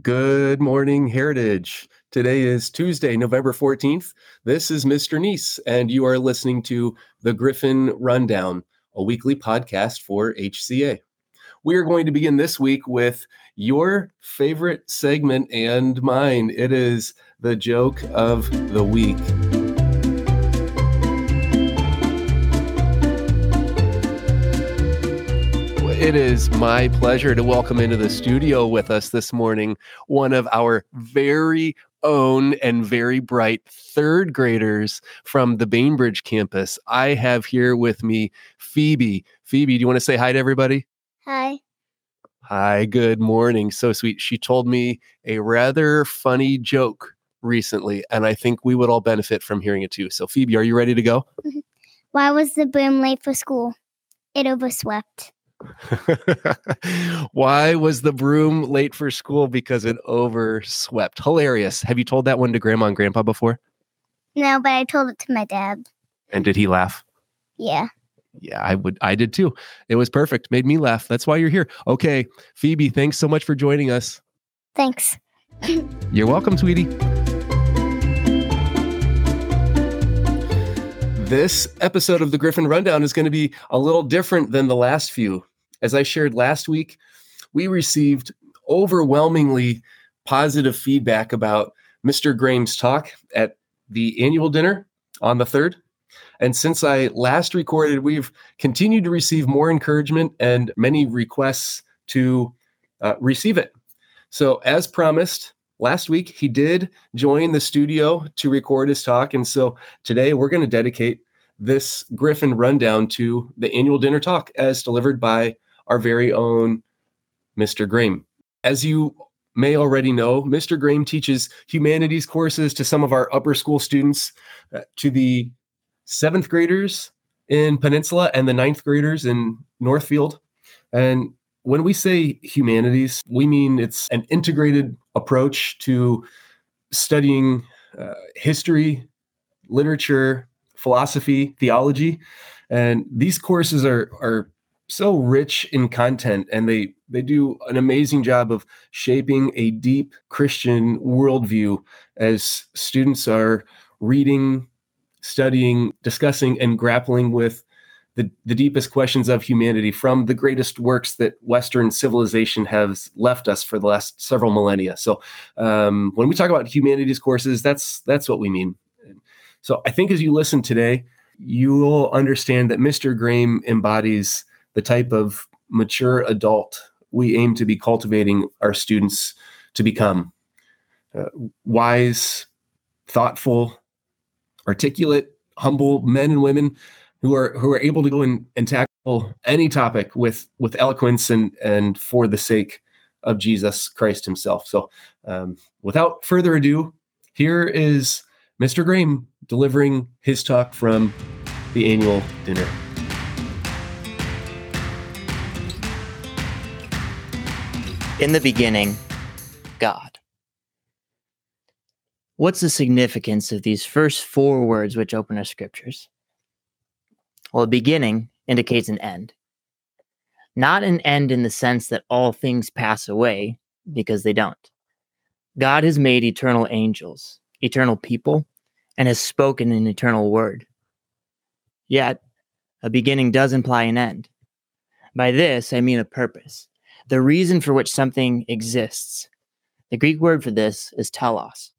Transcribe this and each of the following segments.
Good morning, Heritage. Today is Tuesday, November 14th. This is Mr. Nice, and you are listening to the Griffin Rundown, a weekly podcast for HCA. We are going to begin this week with your favorite segment and mine. It is the joke of the week. It is my pleasure to welcome into the studio with us this morning one of our very own and very bright third graders from the Bainbridge campus. I have here with me Phoebe. Phoebe, do you want to say hi to everybody? Hi. Hi, good morning. So sweet. She told me a rather funny joke recently, and I think we would all benefit from hearing it too. So, Phoebe, are you ready to go? Mm-hmm. Why was the broom late for school? It overswept. Why was the broom late for school? Because it overswept. Hilarious. Have you told that one to grandma and grandpa before? No, but I told it to my dad. And did he laugh? Yeah. Yeah, I would. I did too. It was perfect. Made me laugh. That's why you're here. Okay, Phoebe, thanks so much for joining us. Thanks. You're welcome, sweetie. This episode of the Griffin Rundown is going to be a little different than the last few. As I shared last week, we received overwhelmingly positive feedback about Mr. Grame's talk at the annual dinner on the 3rd. And since I last recorded, we've continued to receive more encouragement and many requests to uh, receive it. So, as promised, last week he did join the studio to record his talk. And so today we're going to dedicate this Griffin rundown to the annual dinner talk as delivered by our very own Mr. Grame. As you may already know, Mr. Grame teaches humanities courses to some of our upper school students, uh, to the seventh graders in Peninsula and the ninth graders in Northfield. And when we say humanities, we mean it's an integrated approach to studying uh, history, literature, philosophy, theology. And these courses are, are so rich in content and they they do an amazing job of shaping a deep christian worldview as students are reading studying discussing and grappling with the, the deepest questions of humanity from the greatest works that western civilization has left us for the last several millennia. So um, when we talk about humanities courses that's that's what we mean. So i think as you listen today you will understand that mr grame embodies the type of mature adult we aim to be cultivating our students to become uh, wise, thoughtful, articulate, humble men and women who are who are able to go and, and tackle any topic with with eloquence and and for the sake of Jesus Christ Himself. So, um, without further ado, here is Mr. Grame delivering his talk from the annual dinner. In the beginning, God. What's the significance of these first four words which open our scriptures? Well, a beginning indicates an end. Not an end in the sense that all things pass away, because they don't. God has made eternal angels, eternal people, and has spoken an eternal word. Yet, a beginning does imply an end. By this, I mean a purpose the reason for which something exists. The Greek word for this is telos.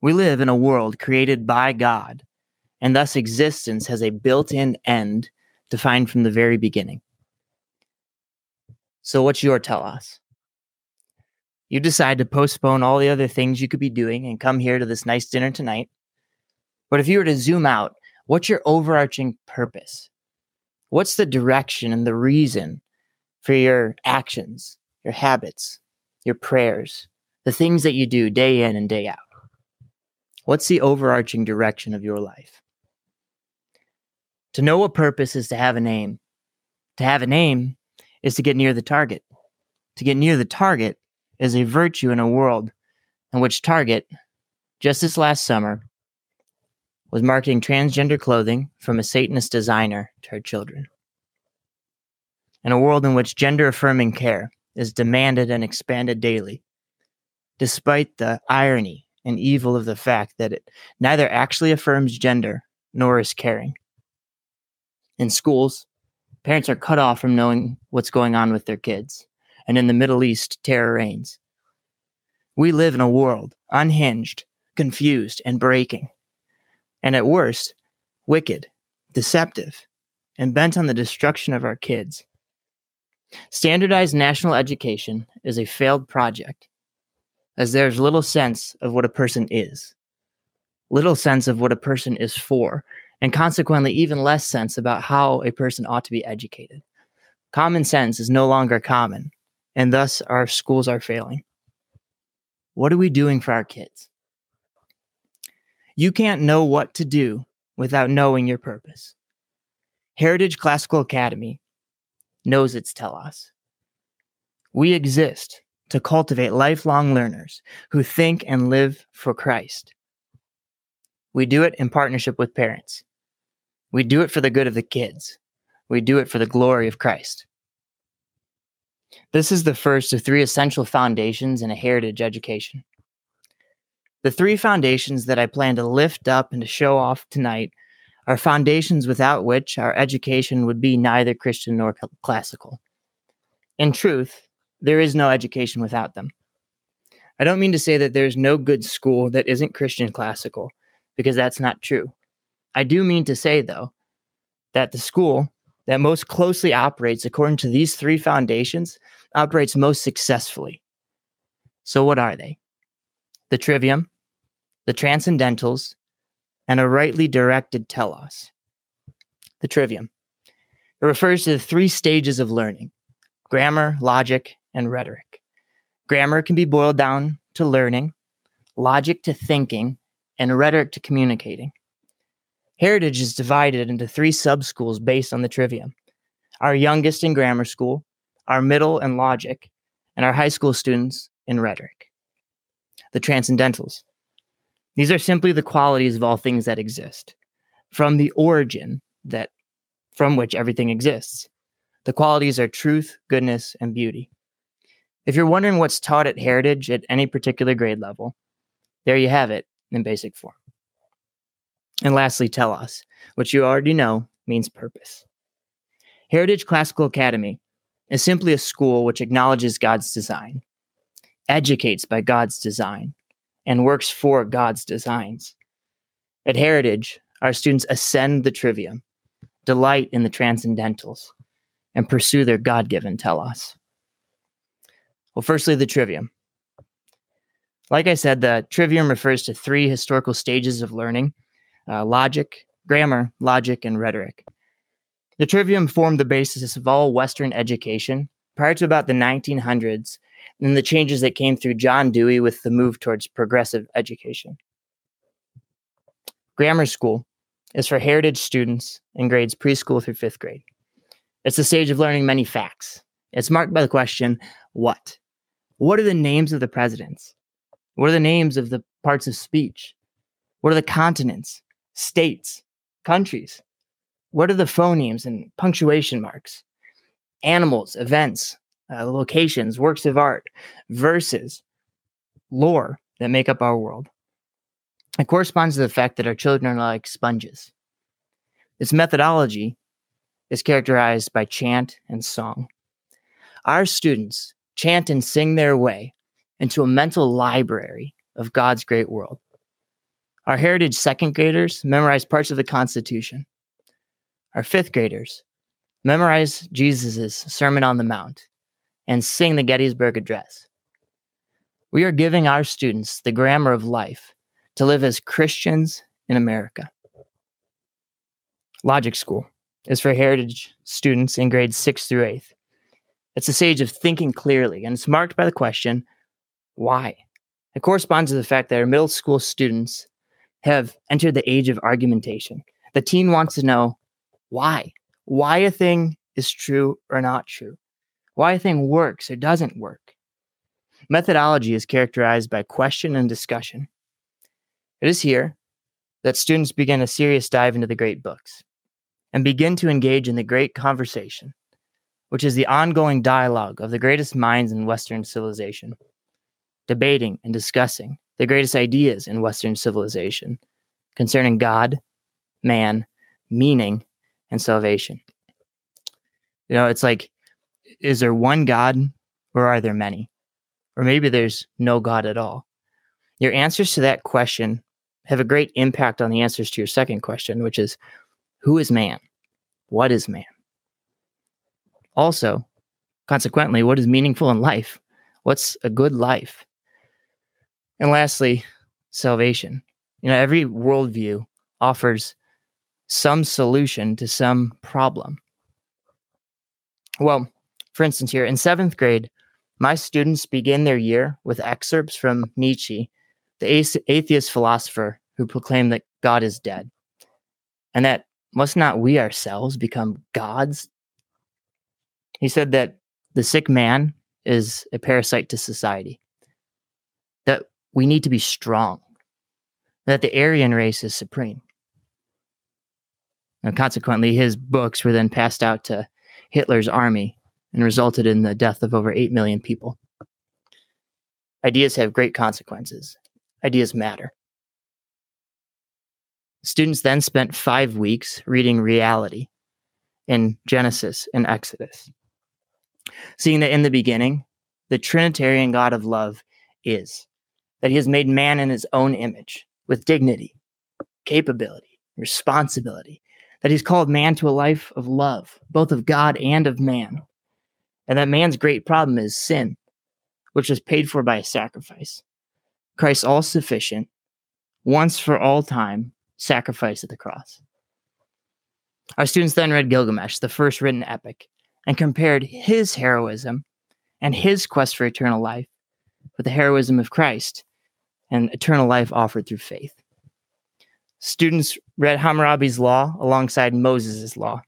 We live in a world created by God, and thus existence has a built in end defined from the very beginning. So, what's your telos? You decide to postpone all the other things you could be doing and come here to this nice dinner tonight. But if you were to zoom out, what's your overarching purpose? What's the direction and the reason for your actions, your habits, your prayers, the things that you do day in and day out? What's the overarching direction of your life? To know a purpose is to have an aim. To have an aim is to get near the target. To get near the target is a virtue in a world in which Target, just this last summer, was marketing transgender clothing from a Satanist designer to her children in a world in which gender affirming care is demanded and expanded daily, despite the irony and evil of the fact that it neither actually affirms gender nor is caring. In schools, parents are cut off from knowing what's going on with their kids, and in the Middle East, terror reigns. We live in a world unhinged, confused, and breaking, and at worst, wicked, deceptive, and bent on the destruction of our kids. Standardized national education is a failed project, as there's little sense of what a person is, little sense of what a person is for, and consequently, even less sense about how a person ought to be educated. Common sense is no longer common, and thus our schools are failing. What are we doing for our kids? You can't know what to do without knowing your purpose. Heritage Classical Academy knows its telos. We exist to cultivate lifelong learners who think and live for Christ. We do it in partnership with parents. We do it for the good of the kids. We do it for the glory of Christ. This is the first of three essential foundations in a heritage education. The three foundations that I plan to lift up and to show off tonight are foundations without which our education would be neither Christian nor classical. In truth, there is no education without them. I don't mean to say that there's no good school that isn't Christian classical, because that's not true. I do mean to say, though, that the school that most closely operates according to these three foundations operates most successfully. So, what are they? The trivium, the transcendentals, and a rightly directed telos. The trivium. It refers to the three stages of learning grammar, logic, and rhetoric. Grammar can be boiled down to learning, logic to thinking, and rhetoric to communicating. Heritage is divided into three sub schools based on the trivium our youngest in grammar school, our middle in logic, and our high school students in rhetoric. The transcendentals. These are simply the qualities of all things that exist, from the origin that from which everything exists. The qualities are truth, goodness, and beauty. If you're wondering what's taught at Heritage at any particular grade level, there you have it in basic form. And lastly, telos, which you already know means purpose. Heritage Classical Academy is simply a school which acknowledges God's design, educates by God's design, and works for God's designs. At Heritage, our students ascend the trivium, delight in the transcendentals, and pursue their God given telos. Well, firstly, the trivium. Like I said, the trivium refers to three historical stages of learning uh, logic, grammar, logic, and rhetoric. The trivium formed the basis of all Western education prior to about the 1900s and the changes that came through John Dewey with the move towards progressive education. Grammar school is for heritage students in grades preschool through fifth grade. It's the stage of learning many facts. It's marked by the question, what? What are the names of the presidents? What are the names of the parts of speech? What are the continents, states, countries? What are the phonemes and punctuation marks? Animals, events, uh, locations, works of art, verses, lore that make up our world. It corresponds to the fact that our children are like sponges. Its methodology is characterized by chant and song. Our students chant and sing their way into a mental library of God's great world. Our heritage second graders memorize parts of the Constitution. Our fifth graders memorize Jesus' Sermon on the Mount and sing the Gettysburg Address. We are giving our students the grammar of life to live as Christians in America. Logic School is for heritage students in grades 6 through 8th. It's a stage of thinking clearly, and it's marked by the question, why? It corresponds to the fact that our middle school students have entered the age of argumentation. The teen wants to know why, why a thing is true or not true why a thing works or doesn't work. Methodology is characterized by question and discussion. It is here that students begin a serious dive into the great books and begin to engage in the great conversation, which is the ongoing dialogue of the greatest minds in Western civilization. debating and discussing the greatest ideas in Western civilization concerning God, man, meaning, and salvation. You know, it's like, is there one God or are there many? Or maybe there's no God at all. Your answers to that question have a great impact on the answers to your second question, which is who is man? What is man? Also, consequently, what is meaningful in life? What's a good life? And lastly, salvation. You know, every worldview offers some solution to some problem. Well, for instance, here in seventh grade, my students begin their year with excerpts from Nietzsche, the atheist philosopher who proclaimed that God is dead, and that must not we ourselves become gods? He said that the sick man is a parasite to society, that we need to be strong, that the Aryan race is supreme. And consequently, his books were then passed out to Hitler's army and resulted in the death of over 8 million people. Ideas have great consequences. Ideas matter. Students then spent five weeks reading reality in Genesis and Exodus, seeing that in the beginning, the Trinitarian God of love is, that he has made man in his own image with dignity, capability, responsibility, that he's called man to a life of love, both of God and of man, and that man's great problem is sin, which was paid for by a sacrifice. Christ all sufficient, once for all time, sacrifice at the cross. Our students then read Gilgamesh, the first written epic, and compared his heroism and his quest for eternal life with the heroism of Christ and eternal life offered through faith. Students read Hammurabi's Law alongside Moses' Law.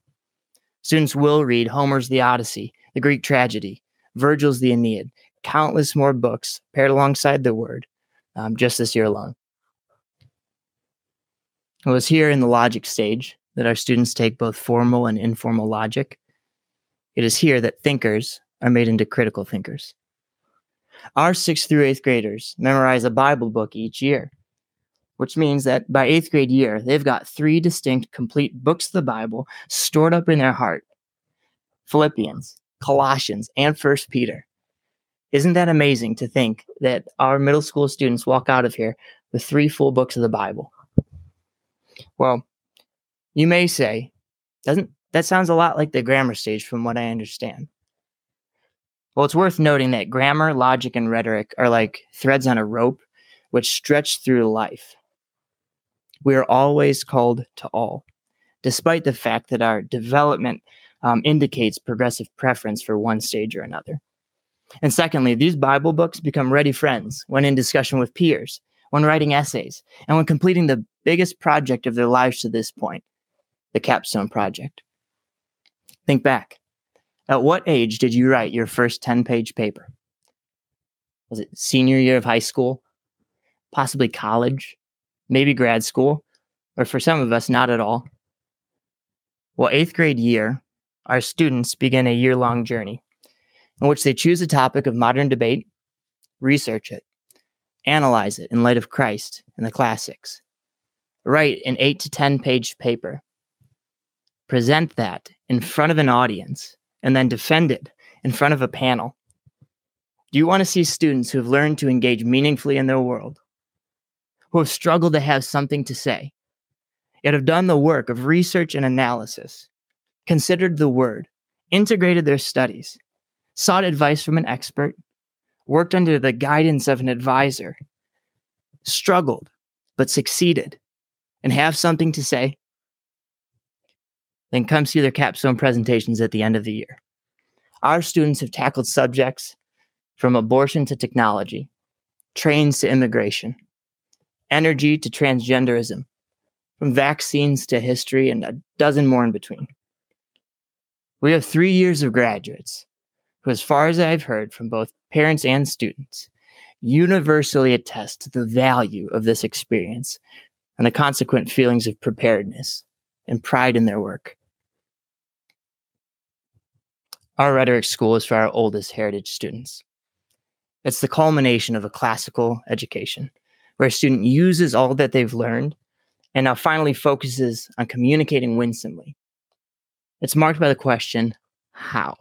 Students will read Homer's The Odyssey, the Greek tragedy, Virgil's The Aeneid, countless more books paired alongside the Word um, just this year alone. It was here in the logic stage that our students take both formal and informal logic. It is here that thinkers are made into critical thinkers. Our sixth through eighth graders memorize a Bible book each year, which means that by eighth grade year, they've got three distinct complete books of the Bible stored up in their heart Philippians, Colossians, and First Peter. Isn't that amazing to think that our middle school students walk out of here with three full books of the Bible? Well, you may say, doesn't that sounds a lot like the grammar stage from what I understand? Well, it's worth noting that grammar, logic, and rhetoric are like threads on a rope which stretch through life. We are always called to all, despite the fact that our development um, indicates progressive preference for one stage or another. And secondly, these Bible books become ready friends when in discussion with peers, when writing essays, and when completing the biggest project of their lives to this point the capstone project. Think back. At what age did you write your first 10 page paper? Was it senior year of high school? Possibly college? Maybe grad school? Or for some of us, not at all? Well, eighth grade year, our students begin a year long journey in which they choose a topic of modern debate, research it, analyze it in light of Christ and the classics, write an eight to 10 page paper, present that in front of an audience, and then defend it in front of a panel. Do you want to see students who have learned to engage meaningfully in their world, who have struggled to have something to say, yet have done the work of research and analysis, considered the word, integrated their studies, sought advice from an expert, worked under the guidance of an advisor, struggled, but succeeded, and have something to say, then come see their capstone presentations at the end of the year. Our students have tackled subjects from abortion to technology, trains to immigration, energy to transgenderism, from vaccines to history, and a dozen more in between. We have three years of graduates who, as far as I've heard from both parents and students, universally attest to the value of this experience and the consequent feelings of preparedness and pride in their work. Our rhetoric school is for our oldest heritage students. It's the culmination of a classical education where a student uses all that they've learned and now finally focuses on communicating winsomely. It's marked by the question, how?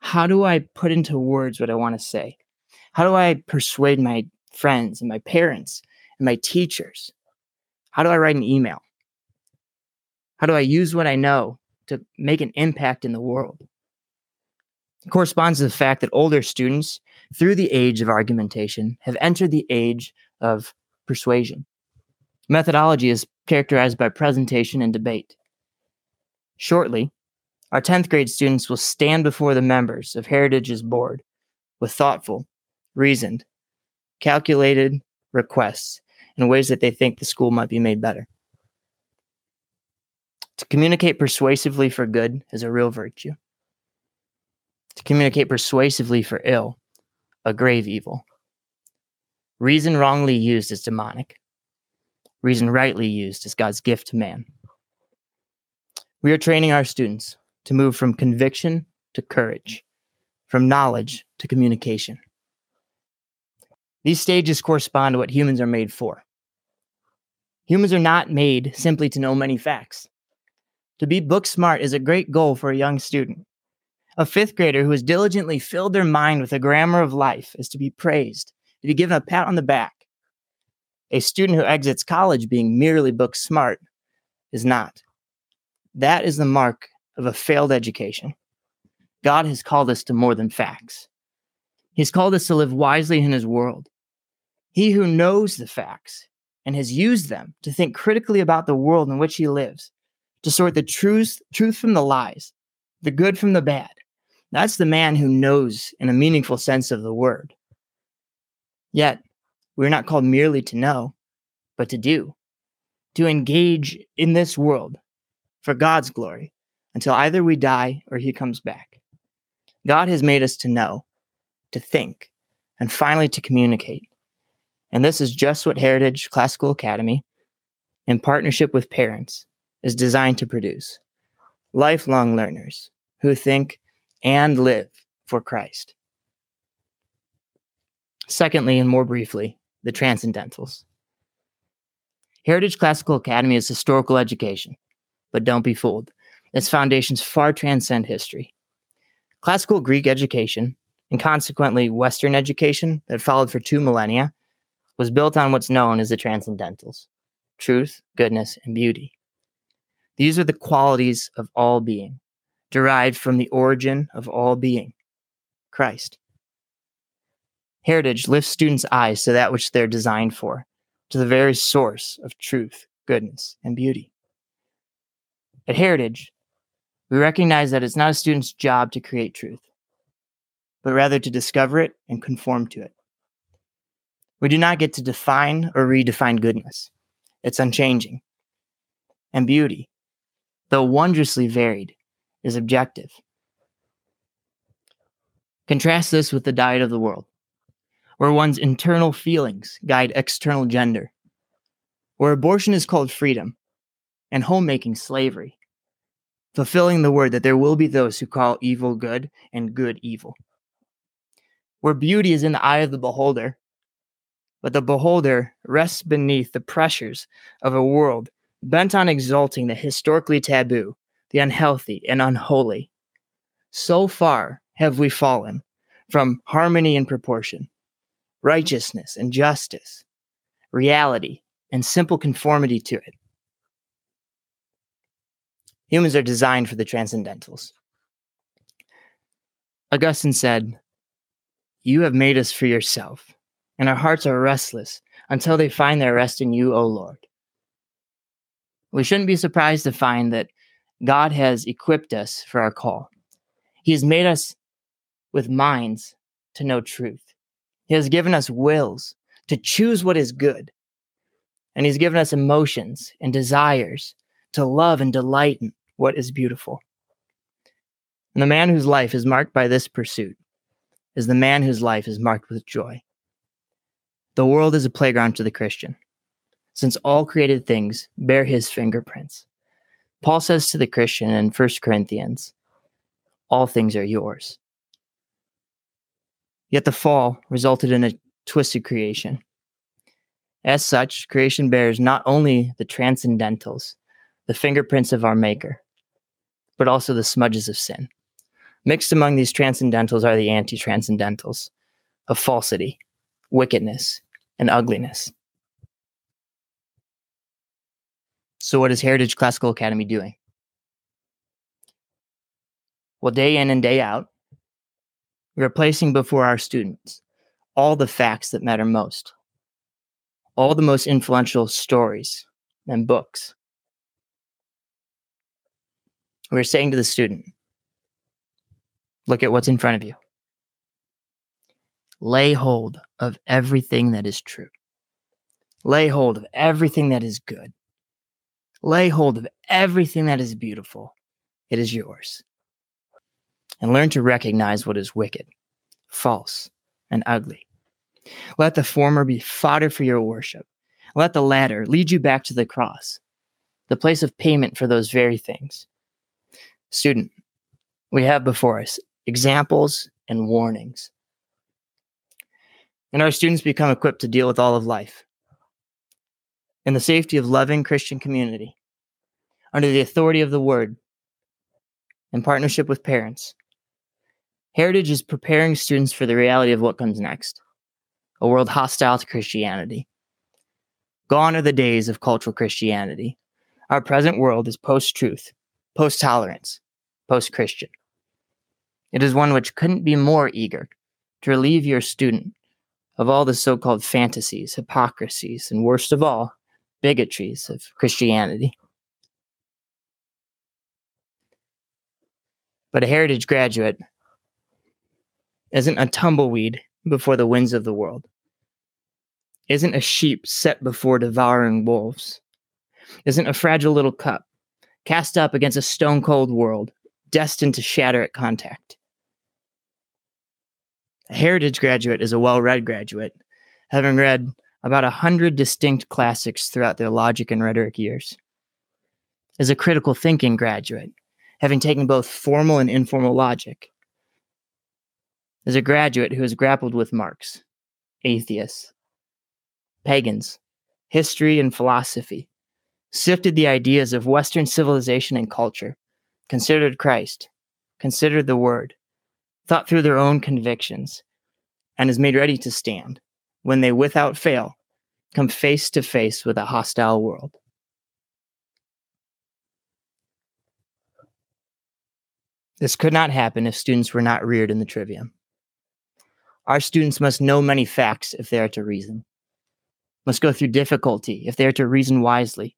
How do I put into words what I want to say? How do I persuade my friends and my parents and my teachers? How do I write an email? How do I use what I know to make an impact in the world? It corresponds to the fact that older students, through the age of argumentation, have entered the age of persuasion. Methodology is characterized by presentation and debate. Shortly, our 10th grade students will stand before the members of Heritage's board with thoughtful, reasoned, calculated requests in ways that they think the school might be made better. To communicate persuasively for good is a real virtue. To communicate persuasively for ill, a grave evil. Reason wrongly used is demonic. Reason rightly used is God's gift to man. We are training our students to move from conviction to courage, from knowledge to communication. These stages correspond to what humans are made for. Humans are not made simply to know many facts. To be book smart is a great goal for a young student. A fifth grader who has diligently filled their mind with the grammar of life is to be praised, to be given a pat on the back. A student who exits college being merely book smart is not. That is the mark of a failed education. God has called us to more than facts. He's called us to live wisely in his world. He who knows the facts and has used them to think critically about the world in which he lives, to sort the truth, truth from the lies, the good from the bad. That's the man who knows in a meaningful sense of the word. Yet, we're not called merely to know, but to do, to engage in this world for God's glory until either we die or he comes back. God has made us to know, to think, and finally to communicate. And this is just what Heritage Classical Academy, in partnership with parents, is designed to produce lifelong learners who think and live for Christ. Secondly, and more briefly, the transcendentals. Heritage Classical Academy is historical education, but don't be fooled. Its foundations far transcend history. Classical Greek education, and consequently Western education that followed for two millennia, was built on what's known as the transcendentals truth, goodness, and beauty. These are the qualities of all being, derived from the origin of all being Christ. Heritage lifts students' eyes to that which they're designed for, to the very source of truth, goodness, and beauty. At Heritage, we recognize that it's not a student's job to create truth, but rather to discover it and conform to it. We do not get to define or redefine goodness, it's unchanging. And beauty, though wondrously varied, is objective. Contrast this with the diet of the world, where one's internal feelings guide external gender, where abortion is called freedom and homemaking slavery, fulfilling the word that there will be those who call evil good and good evil. Where beauty is in the eye of the beholder, but the beholder rests beneath the pressures of a world bent on exalting the historically taboo, the unhealthy, and unholy. So far have we fallen from harmony and proportion, righteousness and justice, reality and simple conformity to it. Humans are designed for the transcendentals. Augustine said, You have made us for yourself, and our hearts are restless until they find their rest in you, O Lord. We shouldn't be surprised to find that God has equipped us for our call. He has made us with minds to know truth. He has given us wills to choose what is good. And He's given us emotions and desires to love and delight in what is beautiful. And the man whose life is marked by this pursuit is the man whose life is marked with joy. The world is a playground to the Christian, since all created things bear his fingerprints. Paul says to the Christian in 1 Corinthians, All things are yours. Yet the fall resulted in a twisted creation. As such, creation bears not only the transcendentals, the fingerprints of our Maker, but also the smudges of sin. Mixed among these transcendentals are the anti transcendentals of falsity, wickedness, and ugliness. So, what is Heritage Classical Academy doing? Well, day in and day out, we are placing before our students all the facts that matter most, all the most influential stories and books. We're saying to the student, look at what's in front of you. Lay hold of everything that is true. Lay hold of everything that is good. Lay hold of everything that is beautiful. It is yours. And learn to recognize what is wicked, false, and ugly. Let the former be fodder for your worship. Let the latter lead you back to the cross, the place of payment for those very things. Student, we have before us examples and warnings. And our students become equipped to deal with all of life in the safety of loving Christian community, under the authority of the Word, in partnership with parents. Heritage is preparing students for the reality of what comes next a world hostile to Christianity. Gone are the days of cultural Christianity. Our present world is post truth, post tolerance, post Christian. It is one which couldn't be more eager to relieve your student of all the so called fantasies, hypocrisies, and worst of all, bigotries of Christianity. But a heritage graduate isn't a tumbleweed before the winds of the world, isn't a sheep set before devouring wolves, isn't a fragile little cup cast up against a stone cold world destined to shatter at contact. A heritage graduate is a well read graduate, having read about a hundred distinct classics throughout their logic and rhetoric years. Is a critical thinking graduate, having taken both formal and informal logic. Is a graduate who has grappled with Marx, atheists, pagans, history, and philosophy, sifted the ideas of Western civilization and culture, considered Christ, considered the Word, thought through their own convictions, and is made ready to stand when they without fail come face to face with a hostile world. This could not happen if students were not reared in the trivium. Our students must know many facts if they are to reason, must go through difficulty if they are to reason wisely,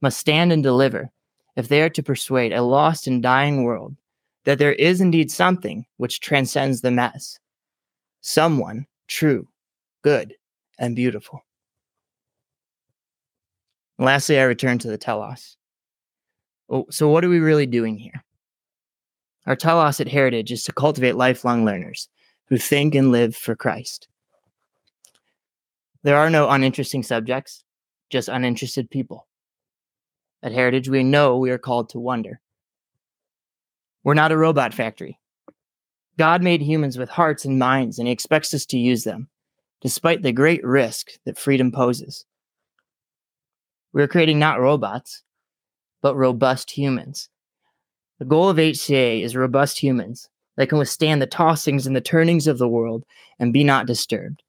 must stand and deliver if they are to persuade a lost and dying world that there is indeed something which transcends the mess, someone true, good, and beautiful. And lastly, I return to the telos. Oh, so, what are we really doing here? Our telos at Heritage is to cultivate lifelong learners who think and live for Christ. There are no uninteresting subjects, just uninterested people. At Heritage, we know we are called to wonder. We're not a robot factory. God made humans with hearts and minds, and He expects us to use them, despite the great risk that freedom poses. We are creating not robots, but robust humans. The goal of HCA is robust humans that can withstand the tossings and the turnings of the world and be not disturbed,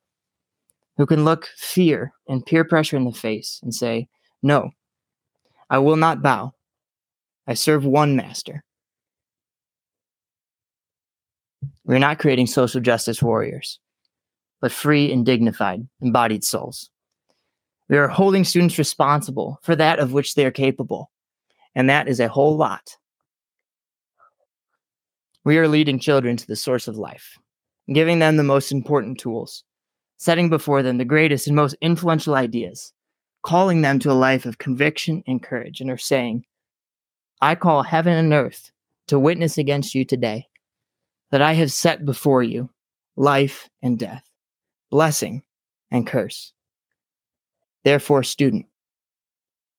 who can look fear and peer pressure in the face and say, No, I will not bow. I serve one master. We are not creating social justice warriors, but free and dignified, embodied souls. We are holding students responsible for that of which they are capable, and that is a whole lot. We are leading children to the source of life, giving them the most important tools, setting before them the greatest and most influential ideas, calling them to a life of conviction and courage, and are saying, I call heaven and earth to witness against you today that I have set before you life and death, blessing and curse. Therefore, student,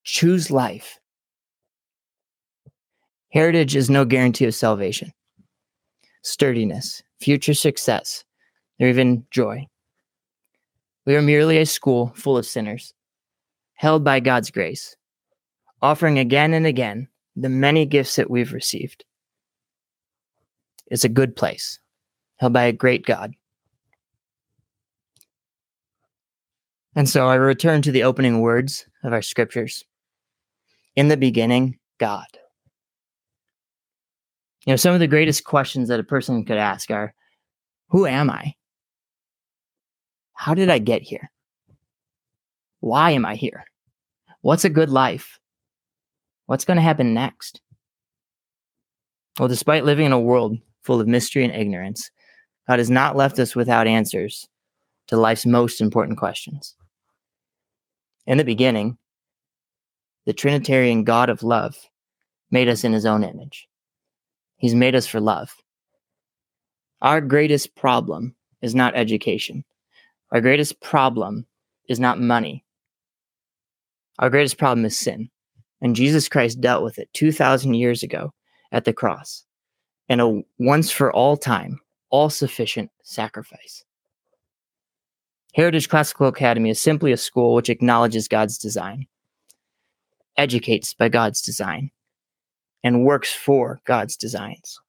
choose life. Heritage is no guarantee of salvation. Sturdiness, future success, or even joy. We are merely a school full of sinners, held by God's grace, offering again and again the many gifts that we've received. It's a good place, held by a great God. And so I return to the opening words of our scriptures. In the beginning, God. You know, some of the greatest questions that a person could ask are Who am I? How did I get here? Why am I here? What's a good life? What's going to happen next? Well, despite living in a world full of mystery and ignorance, God has not left us without answers to life's most important questions. In the beginning, the Trinitarian God of love made us in his own image. He's made us for love. Our greatest problem is not education. Our greatest problem is not money. Our greatest problem is sin. And Jesus Christ dealt with it 2,000 years ago at the cross in a once for all time, all sufficient sacrifice. Heritage Classical Academy is simply a school which acknowledges God's design, educates by God's design, and works for God's designs.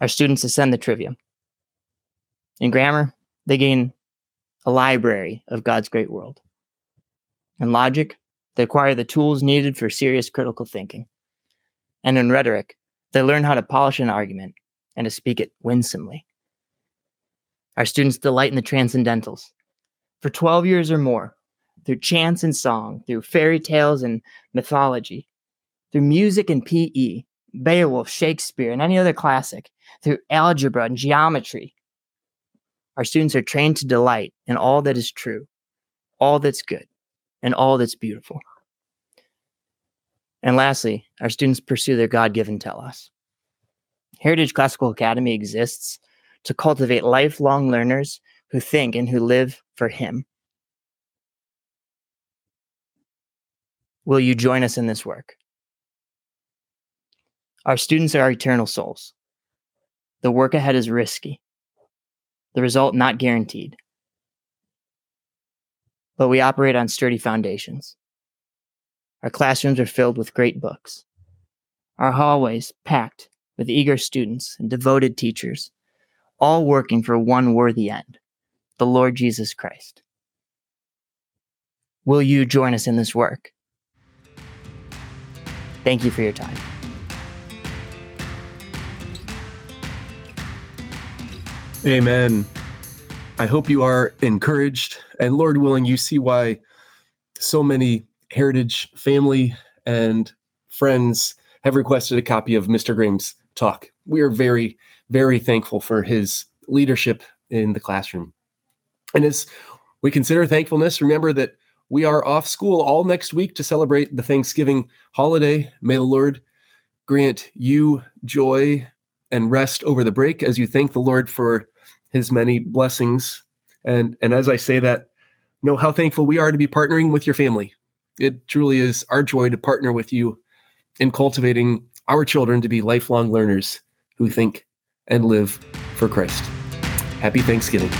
Our students ascend the trivium. In grammar, they gain a library of God's great world. In logic, they acquire the tools needed for serious critical thinking. And in rhetoric, they learn how to polish an argument and to speak it winsomely. Our students delight in the transcendentals. For 12 years or more, through chants and song, through fairy tales and mythology, through music and PE, Beowulf, Shakespeare, and any other classic, through algebra and geometry, our students are trained to delight in all that is true, all that's good, and all that's beautiful. And lastly, our students pursue their God given telos. Heritage Classical Academy exists to cultivate lifelong learners who think and who live for Him. Will you join us in this work? Our students are eternal souls. The work ahead is risky, the result not guaranteed. But we operate on sturdy foundations. Our classrooms are filled with great books. Our hallways packed with eager students and devoted teachers, all working for one worthy end the Lord Jesus Christ. Will you join us in this work? Thank you for your time. Amen. I hope you are encouraged, and Lord willing, you see why so many Heritage family and friends have requested a copy of Mr. Grame's talk. We are very, very thankful for his leadership in the classroom. And as we consider thankfulness, remember that we are off school all next week to celebrate the Thanksgiving holiday. May the Lord grant you joy and rest over the break as you thank the Lord for his many blessings. And, and as I say that, know how thankful we are to be partnering with your family. It truly is our joy to partner with you in cultivating our children to be lifelong learners who think and live for Christ. Happy Thanksgiving.